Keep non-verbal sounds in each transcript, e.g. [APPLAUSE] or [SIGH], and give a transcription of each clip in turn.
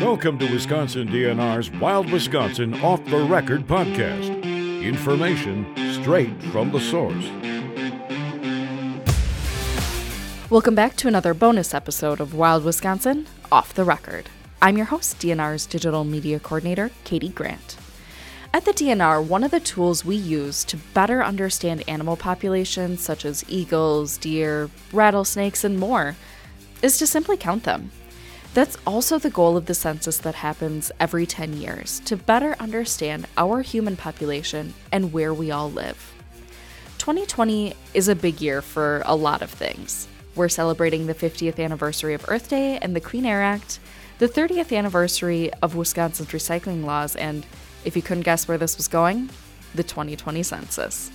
Welcome to Wisconsin DNR's Wild Wisconsin Off the Record podcast. Information straight from the source. Welcome back to another bonus episode of Wild Wisconsin Off the Record. I'm your host, DNR's digital media coordinator, Katie Grant. At the DNR, one of the tools we use to better understand animal populations such as eagles, deer, rattlesnakes, and more is to simply count them. That's also the goal of the census that happens every 10 years to better understand our human population and where we all live. 2020 is a big year for a lot of things. We're celebrating the 50th anniversary of Earth Day and the Clean Air Act, the 30th anniversary of Wisconsin's recycling laws, and if you couldn't guess where this was going, the 2020 census.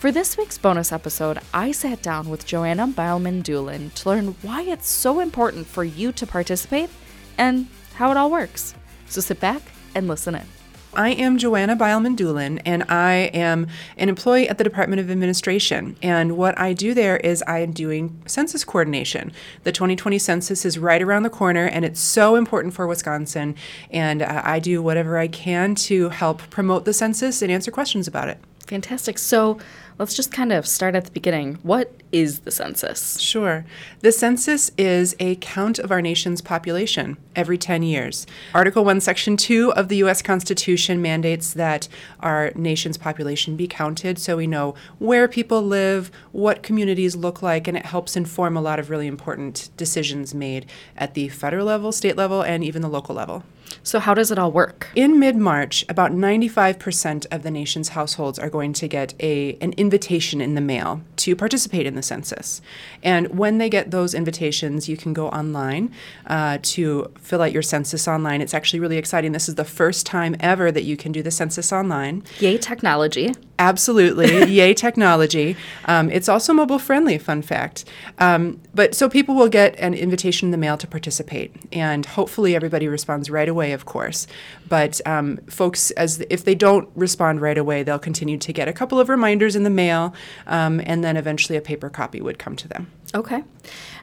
For this week's bonus episode, I sat down with Joanna Beilman Doolin to learn why it's so important for you to participate and how it all works. So sit back and listen in. I am Joanna Beilman Doolin, and I am an employee at the Department of Administration. And what I do there is I am doing census coordination. The 2020 census is right around the corner, and it's so important for Wisconsin. And uh, I do whatever I can to help promote the census and answer questions about it. Fantastic. So let's just kind of start at the beginning. What is the census? Sure. The census is a count of our nation's population every 10 years. Article 1, Section 2 of the U.S. Constitution mandates that our nation's population be counted so we know where people live, what communities look like, and it helps inform a lot of really important decisions made at the federal level, state level, and even the local level. So, how does it all work? In mid March, about 95% of the nation's households are going to get a, an invitation in the mail to participate in the census. And when they get those invitations, you can go online uh, to fill out your census online. It's actually really exciting. This is the first time ever that you can do the census online. Yay, technology. Absolutely. [LAUGHS] Yay, technology. Um, it's also mobile friendly, fun fact. Um, but so people will get an invitation in the mail to participate. And hopefully everybody responds right away, of course. But um, folks, as if they don't respond right away, they'll continue to get a couple of reminders in the mail, um, and then eventually a paper copy would come to them. Okay.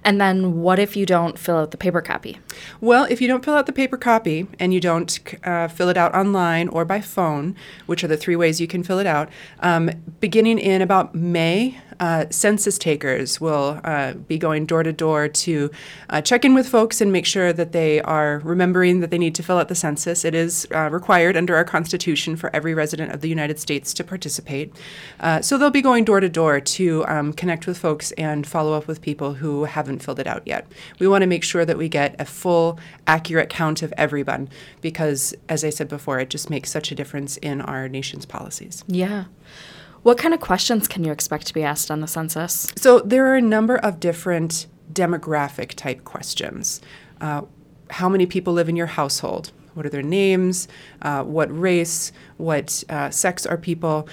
And then what if you don't fill out the paper copy? Well, if you don't fill out the paper copy and you don't uh, fill it out online or by phone, which are the three ways you can fill it out, um, beginning in about May, uh, census takers will uh, be going door to door to uh, check in with folks and make sure that they are remembering that they need to fill out the census. It is uh, required under our Constitution for every resident of the United States to participate. Uh, so they'll be going door to door to um, connect with folks and follow up with people who haven't filled it out yet. We want to make sure that we get a full, accurate count of everyone because, as I said before, it just makes such a difference in our nation's policies. Yeah. What kind of questions can you expect to be asked on the census? So, there are a number of different demographic type questions. Uh, how many people live in your household? What are their names? Uh, what race? What uh, sex are people?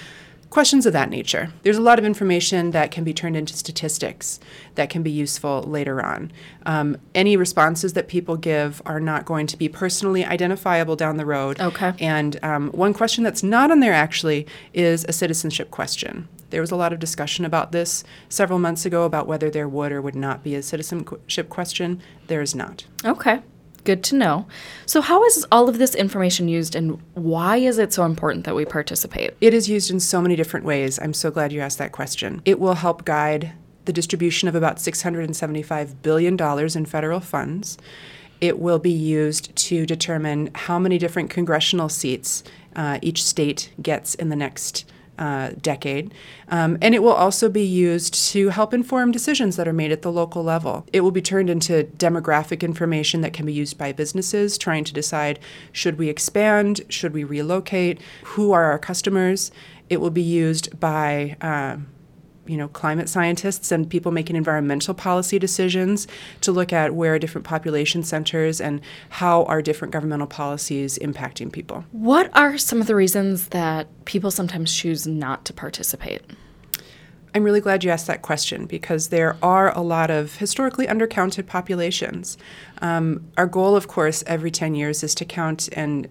Questions of that nature. There's a lot of information that can be turned into statistics that can be useful later on. Um, any responses that people give are not going to be personally identifiable down the road. Okay. And um, one question that's not on there actually is a citizenship question. There was a lot of discussion about this several months ago about whether there would or would not be a citizenship question. There is not. Okay. Good to know. So, how is all of this information used and why is it so important that we participate? It is used in so many different ways. I'm so glad you asked that question. It will help guide the distribution of about $675 billion in federal funds. It will be used to determine how many different congressional seats uh, each state gets in the next uh, decade. Um, and it will also be used to help inform decisions that are made at the local level. It will be turned into demographic information that can be used by businesses trying to decide should we expand, should we relocate, who are our customers. It will be used by uh, you know, climate scientists and people making environmental policy decisions to look at where are different population centers and how are different governmental policies impacting people. What are some of the reasons that people sometimes choose not to participate? I'm really glad you asked that question because there are a lot of historically undercounted populations. Um, our goal, of course, every 10 years is to count and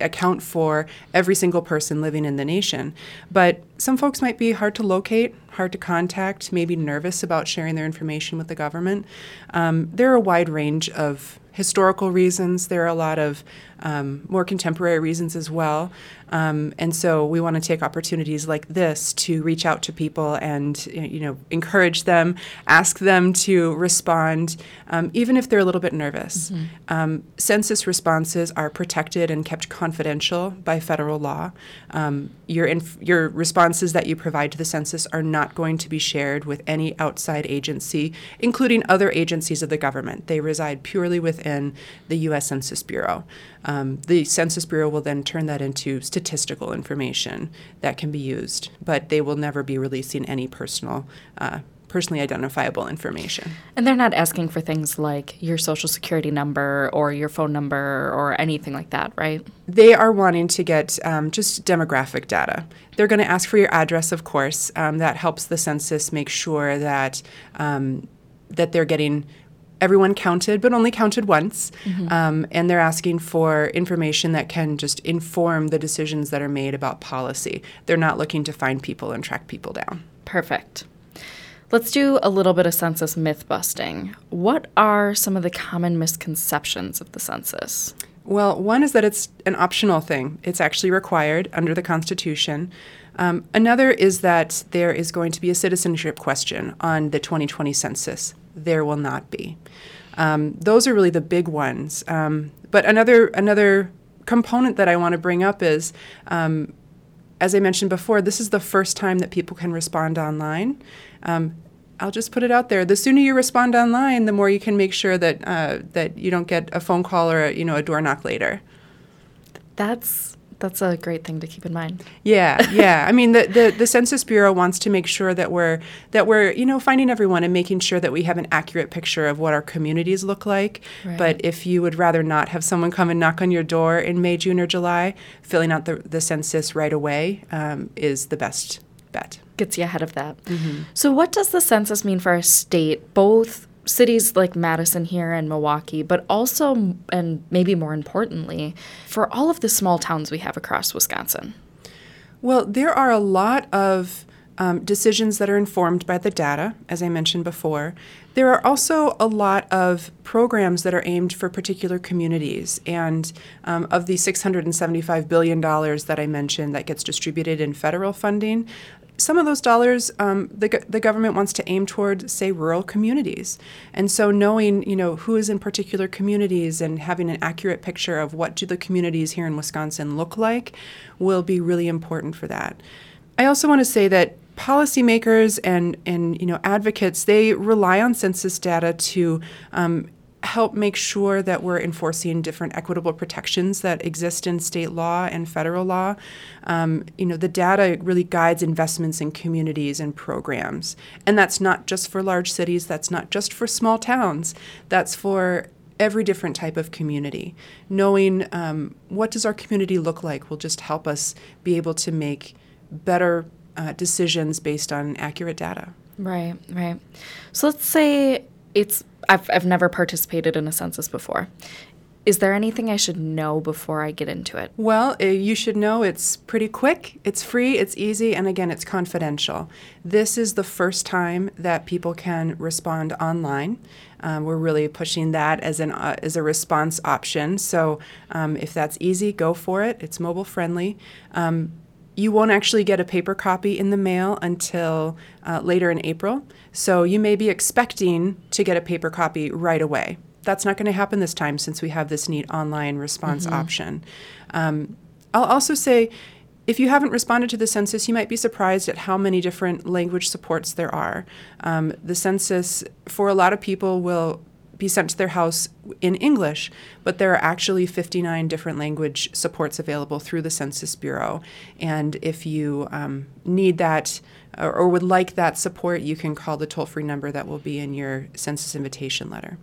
account for every single person living in the nation. But some folks might be hard to locate, hard to contact, maybe nervous about sharing their information with the government. Um, there are a wide range of historical reasons. There are a lot of um, more contemporary reasons as well. Um, and so we want to take opportunities like this to reach out to people and you know encourage them, ask them to respond, um, even if they're a little bit nervous. Mm-hmm. Um, census responses are protected and kept confidential by federal law. Um, your inf- your responses that you provide to the census are not going to be shared with any outside agency, including other agencies of the government. They reside purely within the U.S. Census Bureau. Um, the Census Bureau will then turn that into statistical information that can be used, but they will never be releasing any personal. Uh, personally identifiable information. And they're not asking for things like your social security number or your phone number or anything like that, right? They are wanting to get um, just demographic data. They're going to ask for your address, of course. Um, that helps the census make sure that um, that they're getting everyone counted, but only counted once. Mm-hmm. Um, and they're asking for information that can just inform the decisions that are made about policy. They're not looking to find people and track people down. Perfect. Let's do a little bit of census myth busting. What are some of the common misconceptions of the census? Well, one is that it's an optional thing, it's actually required under the Constitution. Um, another is that there is going to be a citizenship question on the 2020 census there will not be. Um, those are really the big ones. Um, but another another component that I want to bring up is, um, as I mentioned before, this is the first time that people can respond online. Um, I'll just put it out there. The sooner you respond online, the more you can make sure that uh, that you don't get a phone call or a, you know a door knock later. That's that's a great thing to keep in mind. Yeah, yeah. I mean, the, the, the Census Bureau wants to make sure that we're that we're you know finding everyone and making sure that we have an accurate picture of what our communities look like. Right. But if you would rather not have someone come and knock on your door in May, June, or July, filling out the the census right away um, is the best bet. Gets you ahead of that. Mm-hmm. So, what does the census mean for our state, both cities like Madison here and Milwaukee, but also, and maybe more importantly, for all of the small towns we have across Wisconsin? Well, there are a lot of um, decisions that are informed by the data, as I mentioned before. There are also a lot of programs that are aimed for particular communities. And um, of the $675 billion that I mentioned that gets distributed in federal funding, some of those dollars um, the, the government wants to aim toward say rural communities. And so knowing you know who is in particular communities and having an accurate picture of what do the communities here in wisconsin look like will be really important for that. I also want to say that policymakers and and you know advocates they rely on census data to um, help make sure that we're enforcing different equitable protections that exist in state law and federal law. Um, you know, the data really guides investments in communities and programs. And that's not just for large cities, that's not just for small towns, that's for every different type of community. Knowing um, what does our community look like will just help us be able to make better uh, decisions based on accurate data. Right, right. So let's say it's I've I've never participated in a census before. Is there anything I should know before I get into it? Well, uh, you should know it's pretty quick, it's free, it's easy, and again, it's confidential. This is the first time that people can respond online. Um, we're really pushing that as an uh, as a response option. So um, if that's easy, go for it. It's mobile friendly. Um, you won't actually get a paper copy in the mail until uh, later in April. So you may be expecting to get a paper copy right away. That's not going to happen this time since we have this neat online response mm-hmm. option. Um, I'll also say if you haven't responded to the census, you might be surprised at how many different language supports there are. Um, the census, for a lot of people, will be sent to their house in English, but there are actually 59 different language supports available through the Census Bureau. And if you um, need that or, or, would like that support, you can call the toll free number that will be in your census invitation letter.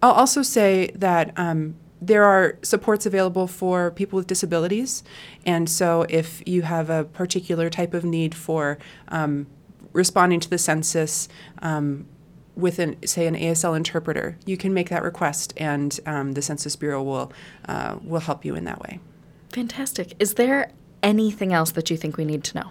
I'll also say that. Um, there are supports available for people with disabilities. And so, if you have a particular type of need for um, responding to the census, um, with an say an ASL interpreter, you can make that request, and um, the Census Bureau will uh, will help you in that way. Fantastic. Is there anything else that you think we need to know?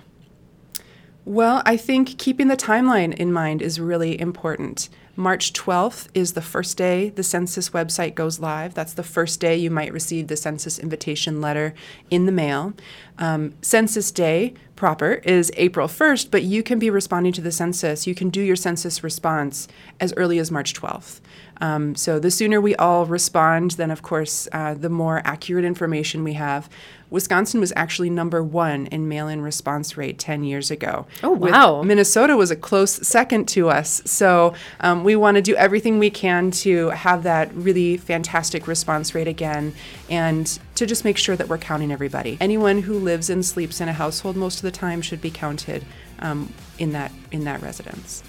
Well, I think keeping the timeline in mind is really important. March 12th is the first day the census website goes live. That's the first day you might receive the census invitation letter in the mail. Um, census Day proper is April 1st, but you can be responding to the census. You can do your census response as early as March 12th. Um, so the sooner we all respond, then of course, uh, the more accurate information we have. Wisconsin was actually number one in mail in response rate 10 years ago. Oh, with wow. Minnesota was a close second to us. So um, we want to do everything we can to have that really fantastic response rate again and to just make sure that we're counting everybody. Anyone who lives and sleeps in a household most of the time should be counted um, in that in that residence.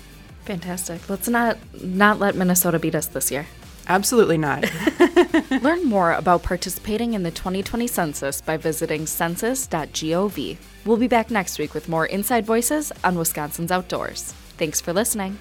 Fantastic. Let's not not let Minnesota beat us this year. Absolutely not. [LAUGHS] [LAUGHS] Learn more about participating in the 2020 census by visiting census.gov. We'll be back next week with more inside voices on Wisconsin's outdoors. Thanks for listening.